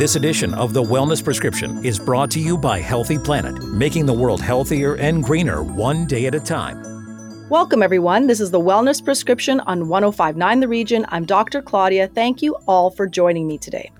This edition of The Wellness Prescription is brought to you by Healthy Planet, making the world healthier and greener one day at a time. Welcome, everyone. This is the Wellness Prescription on 1059 The Region. I'm Dr. Claudia. Thank you all for joining me today.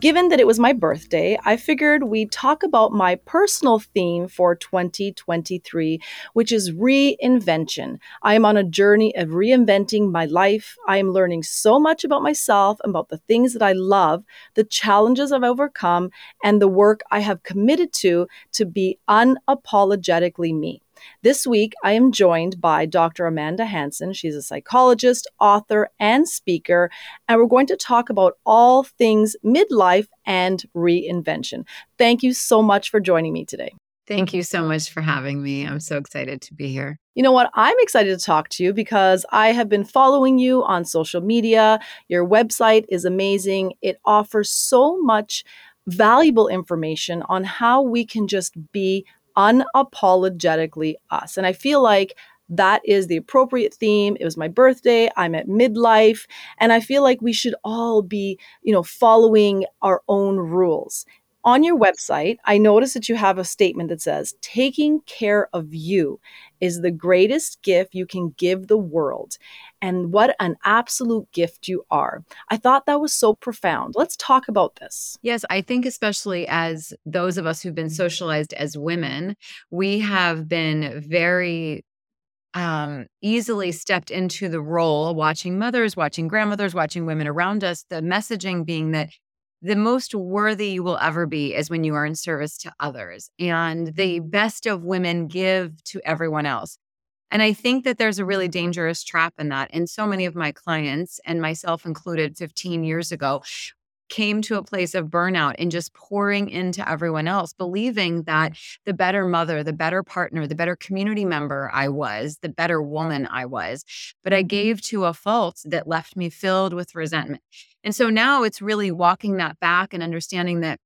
Given that it was my birthday, I figured we'd talk about my personal theme for 2023, which is reinvention. I am on a journey of reinventing my life. I am learning so much about myself, about the things that I love, the challenges I've overcome, and the work I have committed to to be unapologetically me. This week, I am joined by Dr. Amanda Hanson. She's a psychologist, author, and speaker, and we're going to talk about all things midlife and reinvention. Thank you so much for joining me today. Thank you so much for having me. I'm so excited to be here. You know what? I'm excited to talk to you because I have been following you on social media. Your website is amazing. It offers so much valuable information on how we can just be unapologetically us. And I feel like that is the appropriate theme. It was my birthday. I'm at midlife. And I feel like we should all be, you know, following our own rules. On your website, I noticed that you have a statement that says, taking care of you is the greatest gift you can give the world. And what an absolute gift you are. I thought that was so profound. Let's talk about this. Yes, I think, especially as those of us who've been socialized as women, we have been very um, easily stepped into the role, watching mothers, watching grandmothers, watching women around us, the messaging being that the most worthy you will ever be is when you are in service to others. And the best of women give to everyone else. And I think that there's a really dangerous trap in that. And so many of my clients, and myself included 15 years ago, came to a place of burnout and just pouring into everyone else, believing that the better mother, the better partner, the better community member I was, the better woman I was. But I gave to a fault that left me filled with resentment. And so now it's really walking that back and understanding that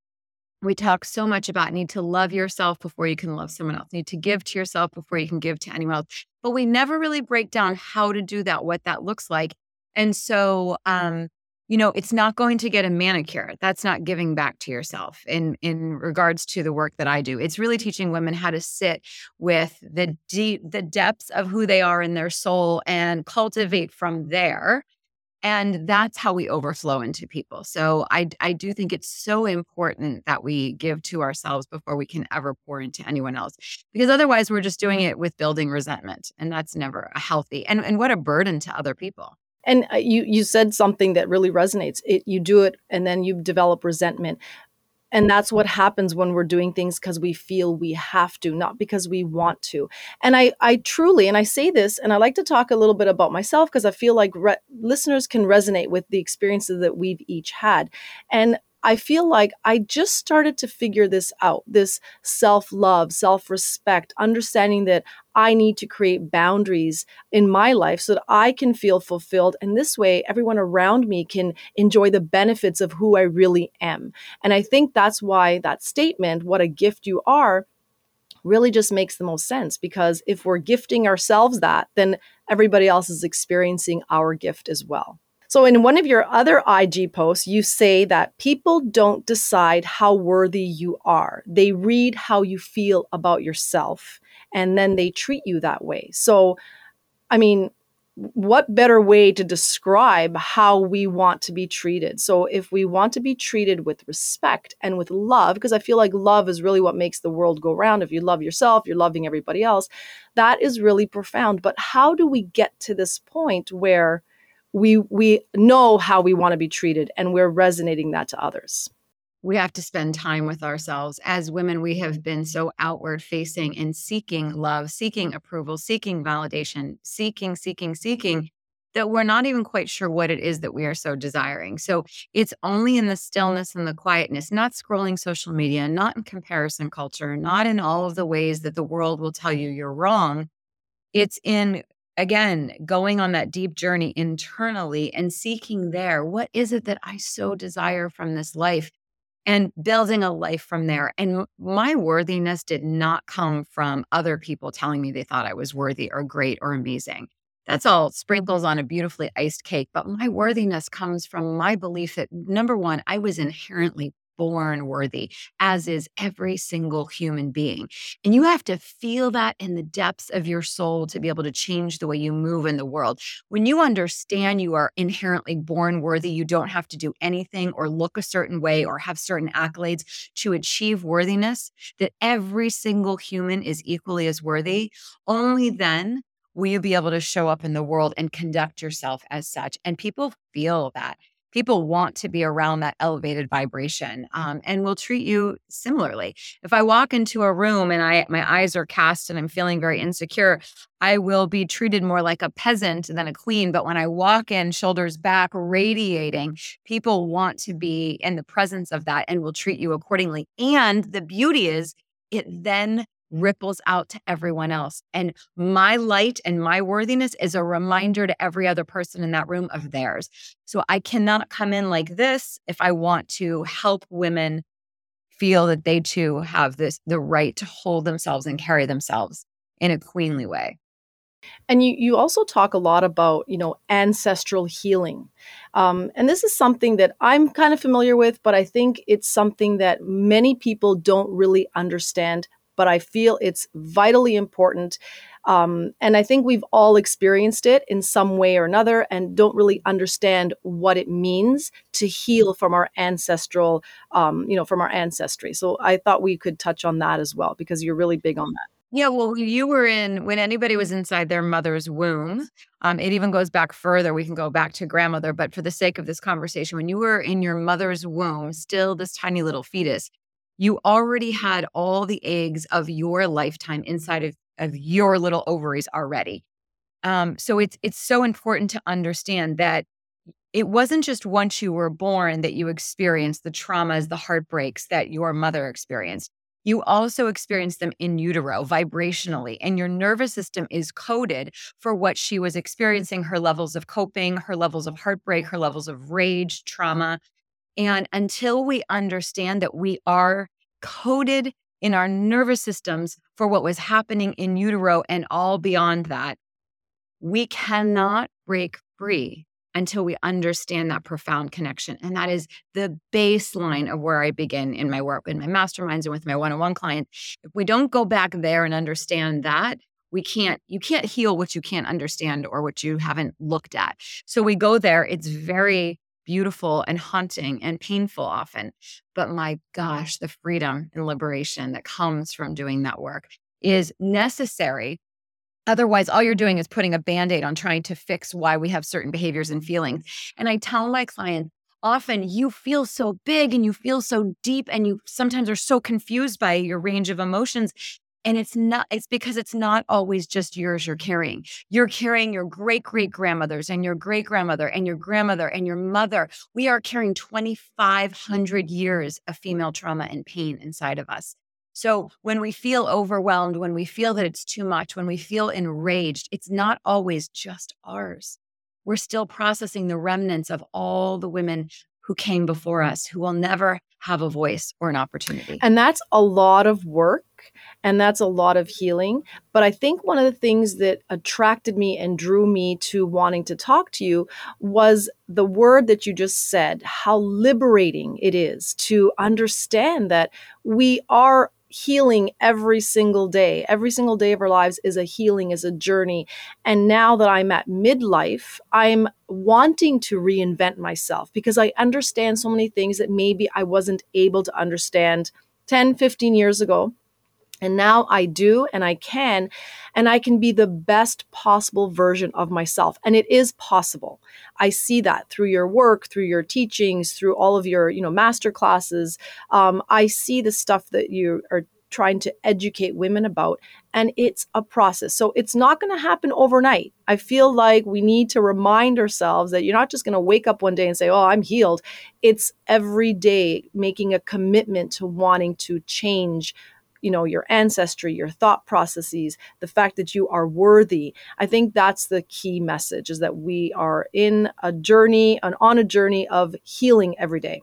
we talk so much about need to love yourself before you can love someone else, need to give to yourself before you can give to anyone else. But we never really break down how to do that, what that looks like. And so, um, you know, it's not going to get a manicure. That's not giving back to yourself in in regards to the work that I do. It's really teaching women how to sit with the deep the depths of who they are in their soul and cultivate from there and that's how we overflow into people. So i i do think it's so important that we give to ourselves before we can ever pour into anyone else because otherwise we're just doing it with building resentment and that's never a healthy and and what a burden to other people. And uh, you you said something that really resonates. It, you do it and then you develop resentment and that's what happens when we're doing things because we feel we have to, not because we want to. And I, I truly, and I say this, and I like to talk a little bit about myself because I feel like re- listeners can resonate with the experiences that we've each had. And I feel like I just started to figure this out this self love, self respect, understanding that I need to create boundaries in my life so that I can feel fulfilled. And this way, everyone around me can enjoy the benefits of who I really am. And I think that's why that statement, what a gift you are, really just makes the most sense because if we're gifting ourselves that, then everybody else is experiencing our gift as well. So, in one of your other IG posts, you say that people don't decide how worthy you are. They read how you feel about yourself and then they treat you that way. So, I mean, what better way to describe how we want to be treated? So, if we want to be treated with respect and with love, because I feel like love is really what makes the world go round. If you love yourself, you're loving everybody else. That is really profound. But how do we get to this point where we we know how we want to be treated and we're resonating that to others. We have to spend time with ourselves. As women we have been so outward facing and seeking love seeking approval seeking validation seeking seeking seeking that we're not even quite sure what it is that we are so desiring. So it's only in the stillness and the quietness not scrolling social media not in comparison culture not in all of the ways that the world will tell you you're wrong. It's in again, going on that deep journey internally and seeking there, what is it that I so desire from this life? And building a life from there. And my worthiness did not come from other people telling me they thought I was worthy or great or amazing. That's all mm-hmm. sprinkles on a beautifully iced cake. But my worthiness comes from my belief that number one, I was inherently born worthy, as is every single human being. And you have to feel that in the depths of your soul to be able to change the way you move in the world. When you understand you are inherently born worthy, you don't have to do anything or look a certain way or have certain accolades to achieve worthiness, that every single human is equally as worthy, only then will you be able to show up in the world and conduct yourself as such. And people feel that people want to be around that elevated vibration um, and will treat you similarly. If i walk into a room and i my eyes are cast and i'm feeling very insecure i will be treated more like a peasant than a queen. But when i walk in shoulders back radiating people want to be in the presence of that and will treat you accordingly. And the beauty is it then ripples out to everyone else. And my light and my worthiness is a reminder to every other person in that room of theirs. So I cannot come in like this if I want to help women feel that they too have this the right to hold themselves and carry themselves in a queenly way. And you, you also talk a lot about, you know, ancestral healing. Um, and this is something that I'm kind of familiar with, but I think it's something that many people don't really understand but I feel it's vitally important. Um, and I think we've all experienced it in some way or another and don't really understand what it means to heal from our ancestral, um, you know, from our ancestry. So I thought we could touch on that as well because you're really big on that. Yeah, well, you were in when anybody was inside their mother's womb. Um, it even goes back further. We can go back to grandmother, but for the sake of this conversation, when you were in your mother's womb, still this tiny little fetus, you already had all the eggs of your lifetime inside of, of your little ovaries already. Um, so it's it's so important to understand that it wasn't just once you were born that you experienced the traumas, the heartbreaks that your mother experienced. You also experience them in utero vibrationally, and your nervous system is coded for what she was experiencing her levels of coping, her levels of heartbreak, her levels of rage, trauma. And until we understand that we are coded in our nervous systems for what was happening in utero and all beyond that, we cannot break free until we understand that profound connection. And that is the baseline of where I begin in my work, in my masterminds, and with my one on one clients. If we don't go back there and understand that, we can't you can't heal what you can't understand or what you haven't looked at so we go there it's very beautiful and haunting and painful often. But my gosh, the freedom and liberation that comes from doing that work is necessary. Otherwise, all you're doing is putting a band aid on trying to fix why we have certain behaviors and feelings. And I tell my clients, often you feel so big and you feel so deep and you sometimes are so confused by your range of emotions and it's not, it's because it's not always just yours you're carrying. You're carrying your great great grandmothers and your great grandmother and your grandmother and your mother. We are carrying 2,500 years of female trauma and pain inside of us. So when we feel overwhelmed, when we feel that it's too much, when we feel enraged, it's not always just ours. We're still processing the remnants of all the women who came before us who will never have a voice or an opportunity. And that's a lot of work and that's a lot of healing. But I think one of the things that attracted me and drew me to wanting to talk to you was the word that you just said, how liberating it is to understand that we are healing every single day. Every single day of our lives is a healing, is a journey. And now that I'm at midlife, I'm wanting to reinvent myself because I understand so many things that maybe I wasn't able to understand 10, 15 years ago. And now I do and I can, and I can be the best possible version of myself. And it is possible. I see that through your work, through your teachings, through all of your, you know, master classes. Um, I see the stuff that you are trying to educate women about and it's a process so it's not going to happen overnight i feel like we need to remind ourselves that you're not just going to wake up one day and say oh i'm healed it's every day making a commitment to wanting to change you know your ancestry your thought processes the fact that you are worthy. I think that's the key message is that we are in a journey and on a journey of healing every day.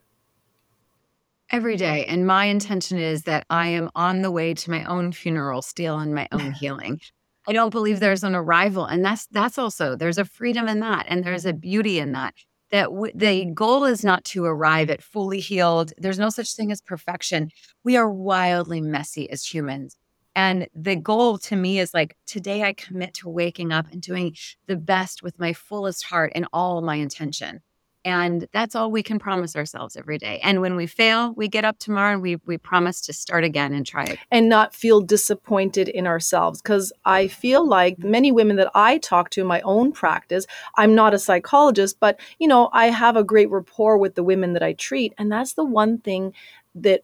Every day. And my intention is that i am on the way to my own funeral still in my own healing. I don't believe there's an arrival and that's that's also there's a freedom in that and there's a beauty in that that w- the goal is not to arrive at fully healed. There's no such thing as perfection. We are wildly messy as humans. And the goal to me is like, today I commit to waking up and doing the best with my fullest heart and all my intention. And that's all we can promise ourselves every day. And when we fail, we get up tomorrow and we, we promise to start again and try it. And not feel disappointed in ourselves. Because I feel like many women that I talk to in my own practice, I'm not a psychologist, but you know, I have a great rapport with the women that I treat. And that's the one thing that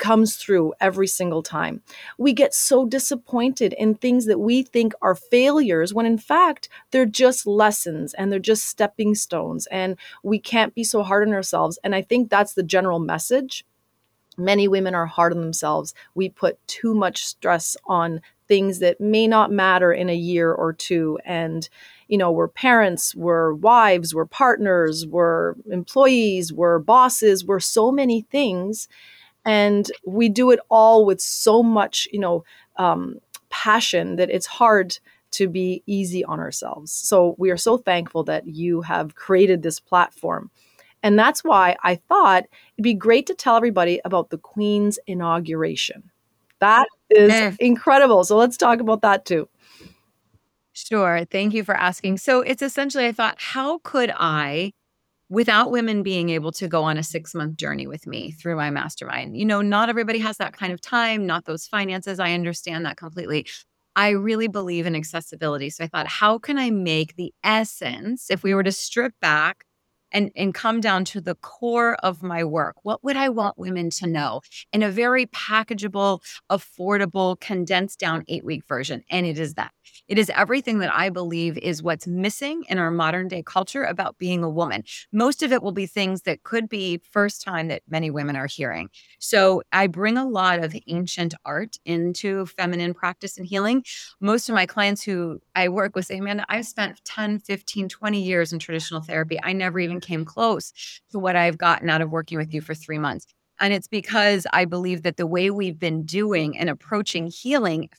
comes through every single time. We get so disappointed in things that we think are failures when in fact they're just lessons and they're just stepping stones and we can't be so hard on ourselves. And I think that's the general message. Many women are hard on themselves. We put too much stress on things that may not matter in a year or two and you know we're parents we're wives we're partners we're employees we're bosses we're so many things and we do it all with so much you know um, passion that it's hard to be easy on ourselves. So we are so thankful that you have created this platform. And that's why i thought it'd be great to tell everybody about the queen's inauguration. That is incredible. So let's talk about that too. Sure. Thank you for asking. So it's essentially, I thought, how could I without women being able to go on a six month journey with me through my mastermind. You know, not everybody has that kind of time, not those finances. I understand that completely. I really believe in accessibility. So I thought, how can I make the essence, if we were to strip back and, and come down to the core of my work, what would I want women to know in a very packageable, affordable, condensed down eight week version? And it is that it is everything that I believe is what's missing in our modern day culture about being a woman. Most of it will be things that could be first time that many women are hearing. So I bring a lot of ancient art into feminine practice and healing. Most of my clients who I work with say, Amanda, I've spent 10, 15, 20 years in traditional therapy. I never even came close to what I've gotten out of working with you for three months. And it's because I believe that the way we've been doing and approaching healing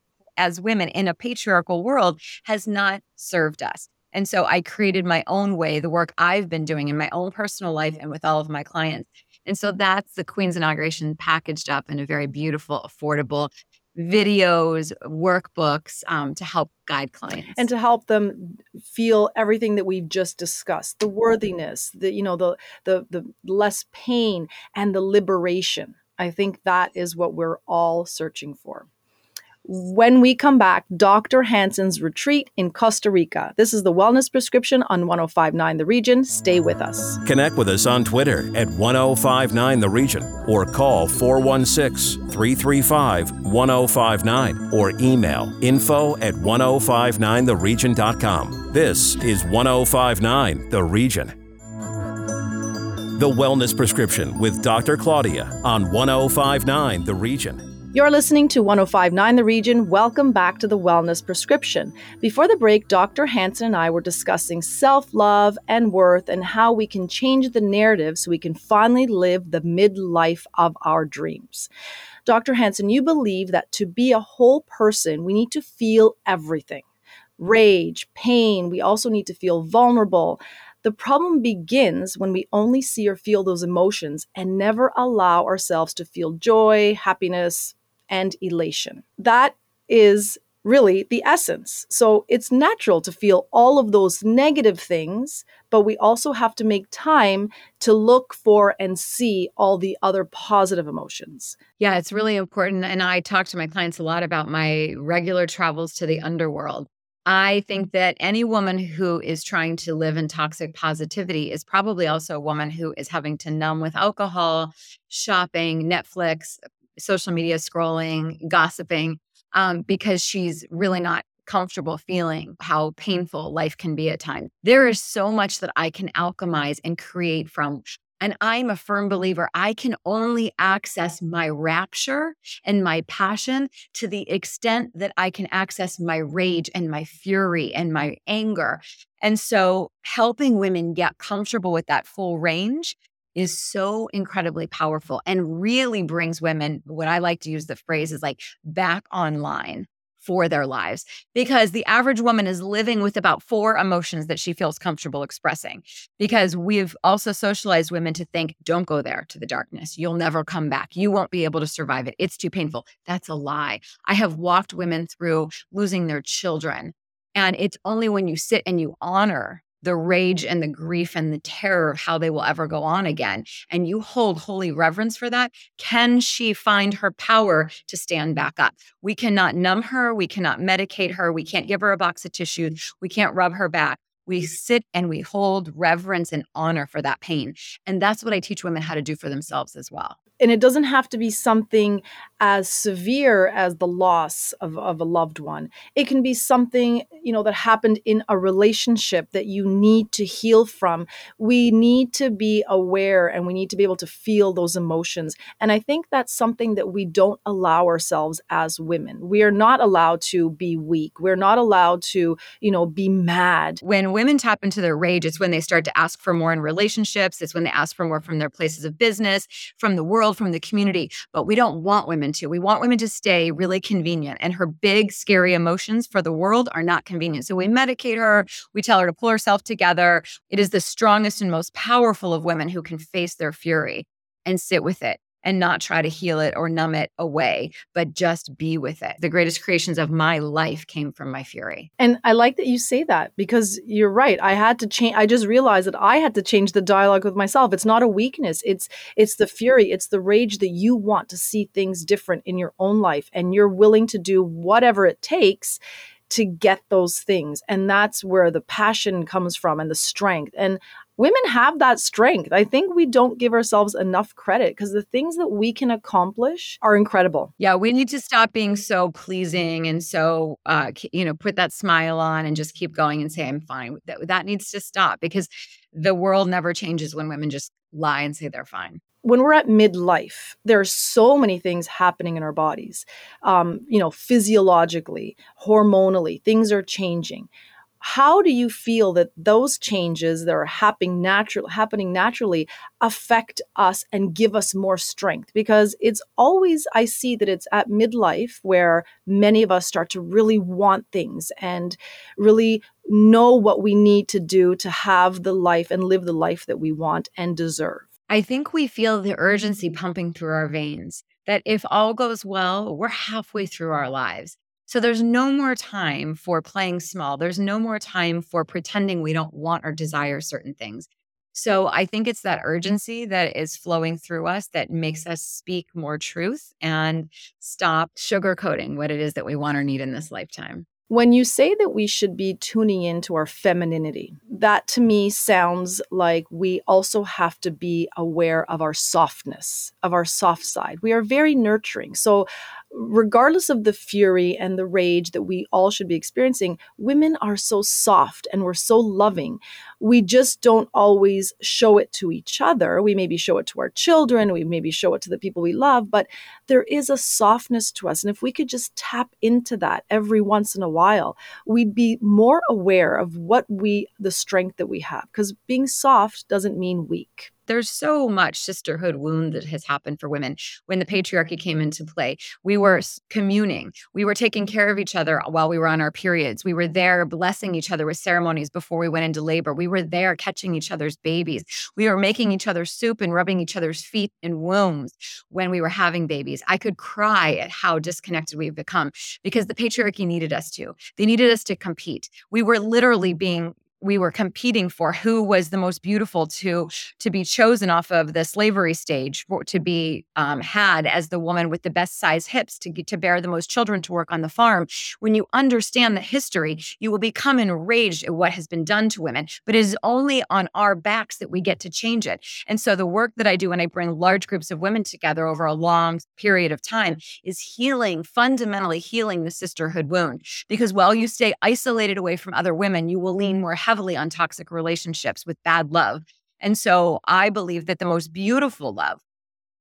as women in a patriarchal world has not served us. And so I created my own way, the work I've been doing in my own personal life and with all of my clients. And so that's the Queen's inauguration packaged up in a very beautiful, affordable videos, workbooks um, to help guide clients and to help them feel everything that we've just discussed: the worthiness, the you know the the the less pain and the liberation. I think that is what we're all searching for. When we come back, Dr. Hanson's retreat in Costa Rica. This is the Wellness Prescription on 1059 The Region. Stay with us. Connect with us on Twitter at 1059 The Region or call 416 335 1059 or email info at 1059theregion.com. This is 1059 The Region. The Wellness Prescription with Dr. Claudia on 1059 The Region. You're listening to 1059 The Region. Welcome back to the Wellness Prescription. Before the break, Dr. Hanson and I were discussing self love and worth and how we can change the narrative so we can finally live the midlife of our dreams. Dr. Hanson, you believe that to be a whole person, we need to feel everything rage, pain. We also need to feel vulnerable. The problem begins when we only see or feel those emotions and never allow ourselves to feel joy, happiness, and elation. That is really the essence. So it's natural to feel all of those negative things, but we also have to make time to look for and see all the other positive emotions. Yeah, it's really important. And I talk to my clients a lot about my regular travels to the underworld. I think that any woman who is trying to live in toxic positivity is probably also a woman who is having to numb with alcohol, shopping, Netflix, social media scrolling, gossiping, um, because she's really not comfortable feeling how painful life can be at times. There is so much that I can alchemize and create from. And I'm a firm believer I can only access my rapture and my passion to the extent that I can access my rage and my fury and my anger. And so helping women get comfortable with that full range is so incredibly powerful and really brings women, what I like to use the phrase is like back online for their lives because the average woman is living with about four emotions that she feels comfortable expressing. Because we've also socialized women to think, don't go there to the darkness. You'll never come back. You won't be able to survive it. It's too painful. That's a lie. I have walked women through losing their children. And it's only when you sit and you honor the rage and the grief and the terror of how they will ever go on again, and you hold holy reverence for that, can she find her power to stand back up? We cannot numb her. We cannot medicate her. We can't give her a box of tissues. We can't rub her back. We sit and we hold reverence and honor for that pain. And that's what I teach women how to do for themselves as well and it doesn't have to be something as severe as the loss of, of a loved one. It can be something you know that happened in a relationship that you need to heal from. We need to be aware and we need to be able to feel those emotions. And i think that's something that we don't allow ourselves as women. We are not allowed to be weak. We're not allowed to you know be mad. When women tap into their rage it's when they start to ask for more in relationships. It's when they ask for more from their places of business from the world from the community, but we don't want women to. We want women to stay really convenient. And her big, scary emotions for the world are not convenient. So we medicate her, we tell her to pull herself together. It is the strongest and most powerful of women who can face their fury and sit with it and not try to heal it or numb it away, but just be with it. The greatest creations of my life came from my fury. And I like that you say that because you're right. I had to change I just realized that I had to change the dialogue with myself. It's not a weakness. It's it's the fury, it's the rage that you want to see things different in your own life and you're willing to do whatever it takes to get those things. And that's where the passion comes from and the strength. And women have that strength. I think we don't give ourselves enough credit because the things that we can accomplish are incredible. Yeah, we need to stop being so pleasing and so, uh, you know, put that smile on and just keep going and say, I'm fine. That, that needs to stop because the world never changes when women just lie and say they're fine when we're at midlife, there are so many things happening in our bodies. Um, you know, physiologically, hormonally, things are changing how do you feel that those changes that are happening natural happening naturally affect us and give us more strength? Because it's always i see that it's at midlife where many of us start to really want things and really know what we need to do to have the life and live the life that we want and deserve. I think we feel the urgency pumping through our veins that if all goes well we're halfway through our lives so there's no more time for playing small. There's no more time for pretending we don't want or desire certain things. So I think it's that urgency that is flowing through us that makes us speak more truth and stop sugarcoating what it is that we want or need in this lifetime. When you say that we should be tuning into our femininity, that to me sounds like we also have to be aware of our softness, of our soft side. We are very nurturing. So regardless of the fury and the rage that we all should be experiencing, women are so soft and we're so loving. We just don't always show it to each other. We maybe show it to our children, we maybe show it to the people we love, but there is a softness to us. And if we could just tap into that every once in a while, we'd be more aware of what we, the strength that we have. Because being soft doesn't mean weak there's so much sisterhood wound that has happened for women when the patriarchy came into play. We were communing, we were taking care of each other while we were on our periods. We were there blessing each other with ceremonies before we went into labor. We were there catching each other's babies. We were making each other soup and rubbing each other's feet and wombs when we were having babies. I could cry at how disconnected we've become because the patriarchy needed us to. They needed us to compete. We were literally being we were competing for who was the most beautiful to to be chosen off of the slavery stage for, to be um, had as the woman with the best size hips to to bear the most children to work on the farm. When you understand the history, you will become enraged at what has been done to women. But it is only on our backs that we get to change it. And so the work that I do when I bring large groups of women together over a long period of time is healing, fundamentally healing the sisterhood wound. Because while you stay isolated away from other women, you will lean more heavily on toxic relationships with bad love. And so I believe that the most beautiful love,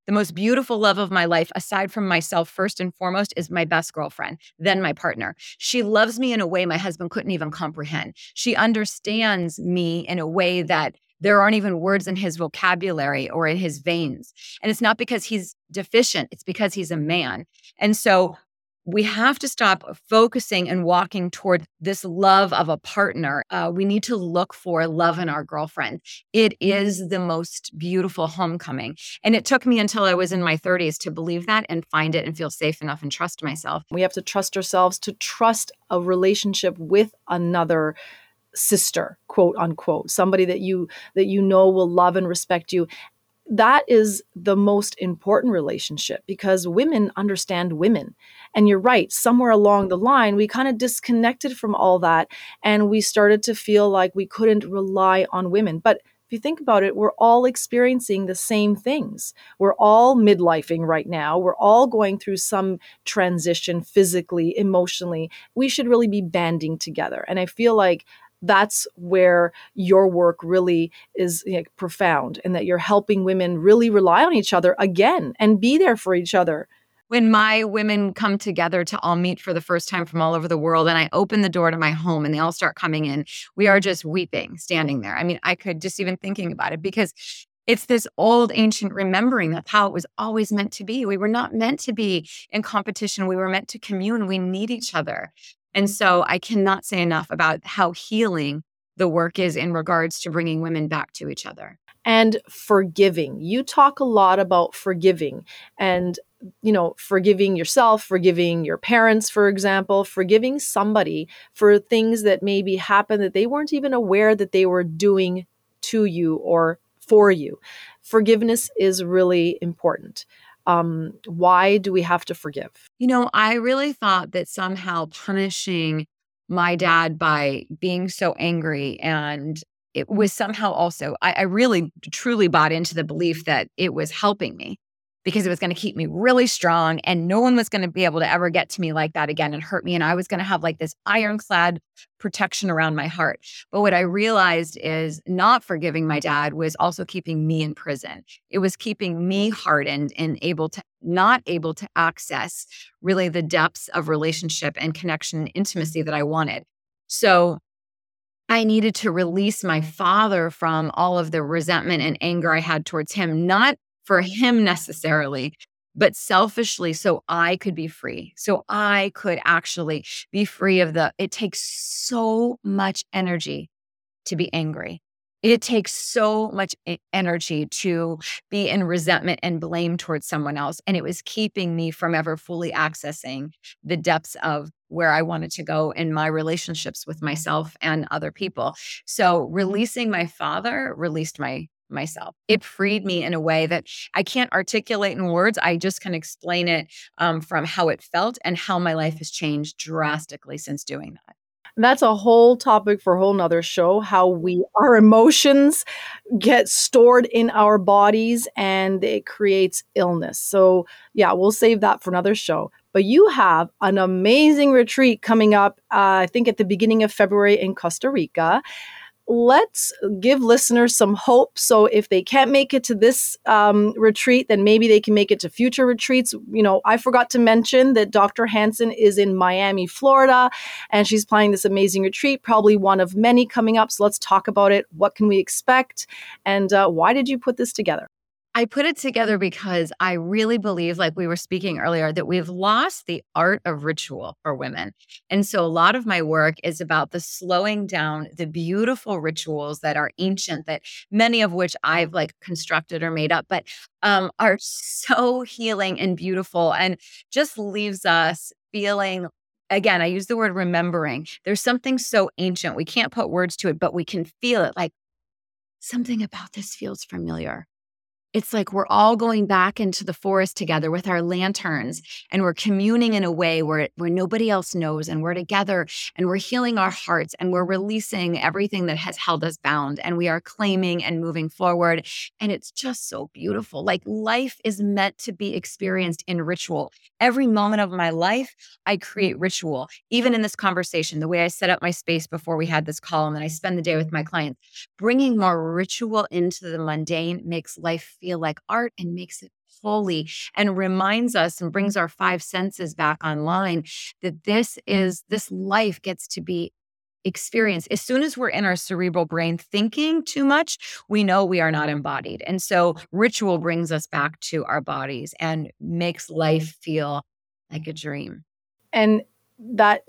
the most beautiful love of my life, aside from myself, first and foremost, is my best girlfriend, then my partner. She loves me in a way my husband couldn't even comprehend. She understands me in a way that there aren't even words in his vocabulary or in his veins. And it's not because he's deficient, it's because he's a man. And so we have to stop focusing and walking toward this love of a partner. Uh, we need to look for love in our girlfriend. It is the most beautiful homecoming. And it took me until I was in my 30s to believe that and find it and feel safe enough and trust myself. We have to trust ourselves to trust a relationship with another sister quote unquote somebody that you that you know will love and respect you that is the most important relationship because women understand women. And you're right, somewhere along the line, we kind of disconnected from all that and we started to feel like we couldn't rely on women. But if you think about it, we're all experiencing the same things. We're all midlifing right now. We're all going through some transition physically, emotionally. We should really be banding together. And I feel like that's where your work really is you know, profound and that you're helping women really rely on each other again and be there for each other when my women come together to all meet for the first time from all over the world and I open the door to my home and they all start coming in, we are just weeping standing there. I mean, I could just even thinking about it because it's this old ancient remembering that's how it was always meant to be. We were not meant to be in competition. We were meant to commune. We need each other. And so I cannot say enough about how healing the work is in regards to bringing women back to each other. And forgiving. You talk a lot about forgiving and, you know, forgiving yourself, forgiving your parents, for example, forgiving somebody for things that maybe happened that they weren't even aware that they were doing to you or for you. Forgiveness is really important um, why do we have to forgive? You know, I really thought that somehow punishing my dad by being so angry and it was somehow also, I, I really truly bought into the belief that it was helping me because it was going to keep me really strong and no one was going to be able to ever get to me like that again and hurt me and i was going to have like this ironclad protection around my heart. But what i realized is not forgiving my dad was also keeping me in prison. It was keeping me hardened and able to not able to access really the depths of relationship and connection and intimacy that i wanted. So I needed to release my father from all of the resentment and anger I had towards him, not for him necessarily, but selfishly so I could be free. So I could actually be free of the, it takes so much energy to be angry. It takes so much energy to be in resentment and blame towards someone else. And it was keeping me from ever fully accessing the depths of where I wanted to go in my relationships with myself and other people. So releasing my father released my myself. It freed me in a way that I can't articulate in words. I just can explain it um, from how it felt and how my life has changed drastically since doing that. That's a whole topic for a whole nother show. How we our emotions get stored in our bodies and it creates illness. So yeah, we'll save that for another show. But you have an amazing retreat coming up, uh, I think at the beginning of February in Costa Rica let's give listeners some hope. So if they can't make it to this um, retreat, then maybe they can make it to future retreats. You know, I forgot to mention that Dr. Hanson is in Miami, Florida, and she's planning this amazing retreat, probably one of many coming up. So let's talk about it. What can we expect? And uh, why did you put this together? I put it together because I really believe, like we were speaking earlier, that we've lost the art of ritual for women. And so a lot of my work is about the slowing down the beautiful rituals that are ancient, that many of which I've like constructed or made up, but um, are so healing and beautiful and just leaves us feeling again, I use the word remembering. There's something so ancient. We can't put words to it, but we can feel it like something about this feels familiar it's like we're all going back into the forest together with our lanterns and we're communing in a way where where nobody else knows and we're together and we're healing our hearts and we're releasing everything that has held us bound and we are claiming and moving forward. And it's just so beautiful. Like life is meant to be experienced in ritual. Every moment of my life i create ritual. Even in this conversation the way i set up my space before we had this call and then i spend the day with my clients bringing more ritual into the mundane makes life feel like art and makes it holy and reminds us and brings our five senses back online that this is this life gets to be experienced. As soon as we're in our cerebral brain thinking too much, we know we are not embodied. And so ritual brings us back to our bodies and makes mm-hmm. life feel like a dream. and that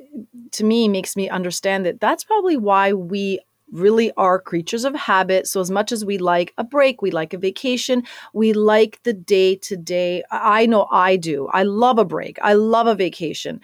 to me makes me understand that that's probably why we really are creatures of habit. So, as much as we like a break, we like a vacation, we like the day to day. I know I do. I love a break, I love a vacation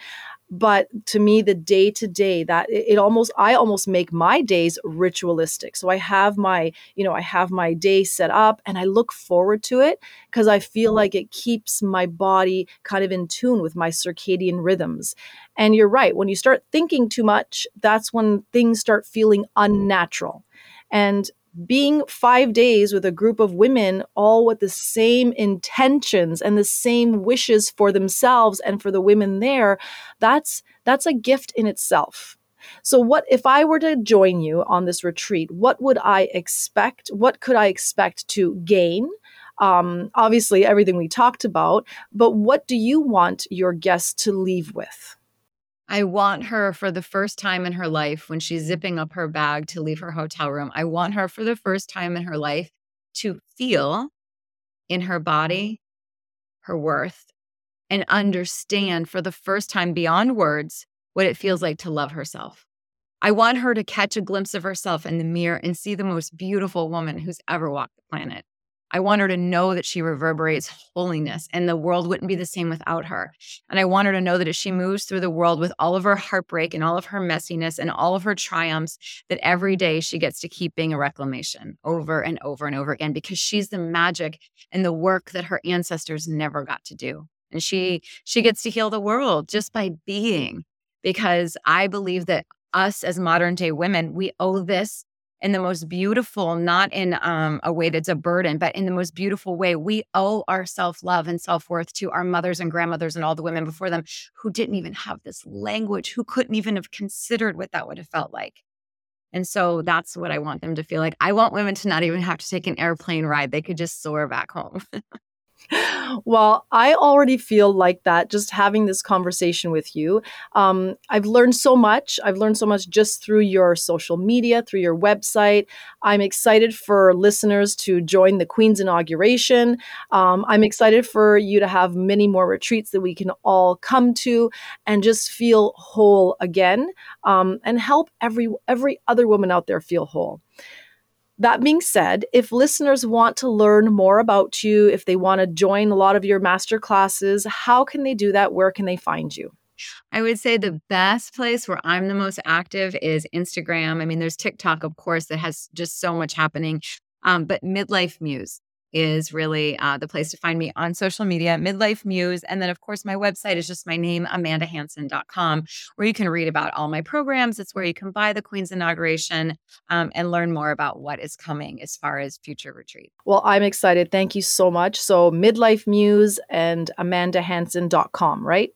but to me the day to day that it, it, almost i almost make my days ritualistic. So i have my you know i have my day set up and i look forward to it because i feel like it keeps my body kind of in tune with my circadian rhythms. And you're right when you start thinking too much that's when things start feeling unnatural. And being five days with a group of women, all with the same intentions and the same wishes for themselves and for the women there, that's that's a gift in itself. So, what if I were to join you on this retreat? What would I expect? What could I expect to gain? Um, obviously, everything we talked about, but what do you want your guests to leave with? I want her for the first time in her life when she's zipping up her bag to leave her hotel room. I want her for the first time in her life to feel in her body her worth and understand for the first time beyond words what it feels like to love herself. I want her to catch a glimpse of herself in the mirror and see the most beautiful woman who's ever walked the planet. I want her to know that she reverberates holiness and the world wouldn't be the same without her. And I want her to know that as she moves through the world with all of her heartbreak and all of her messiness and all of her triumphs, that every day she gets to keep being a reclamation over and over and over again because she's the magic and the work that her ancestors never got to do. And she she gets to heal the world just by being because I believe that us as modern day women, we owe this in the most beautiful, not in um, a way that's a burden, but in the most beautiful way. We owe our self love and self worth to our mothers and grandmothers and all the women before them who didn't even have this language, who couldn't even have considered what that would have felt like. And so that's what I want them to feel like. I want women to not even have to take an airplane ride, they could just soar back home. well, I already feel like that just having this conversation with you. Um, I've learned so much. I've learned so much just through your social media, through your website. I'm excited for listeners to join the Queen's inauguration. Um, I'm excited for you to have many more retreats that we can all come to and just feel whole again um, and help every every other woman out there feel whole. That being said, if listeners want to learn more about you, if they want to join a lot of your master classes, how can they do that? Where can they find you? I would say the best place where I'm the most active is Instagram. I mean, there's TikTok, of course, that has just so much happening. Um, but Midlife Muse is really uh, the place to find me on social media, Midlife Muse. And then, of course, my website is just my name, amandahanson.com, where you can read about all my programs. It's where you can buy the Queen's inauguration um, and learn more about what is coming as far as future retreat. Well, I'm excited. Thank you so much. So, Midlife Muse and amandahanson.com, right?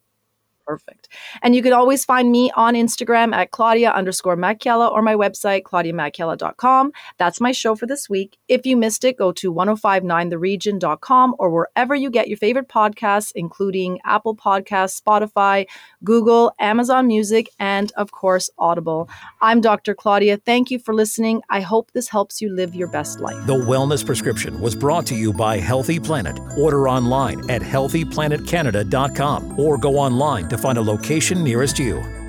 Perfect. And you can always find me on Instagram at Claudia underscore Macchiella or my website, claudiamacchiella.com. That's my show for this week. If you missed it, go to 1059theregion.com or wherever you get your favorite podcasts, including Apple Podcasts, Spotify, Google, Amazon Music, and of course, Audible. I'm Dr. Claudia. Thank you for listening. I hope this helps you live your best life. The Wellness Prescription was brought to you by Healthy Planet. Order online at healthyplanetcanada.com or go online to find a location nearest you.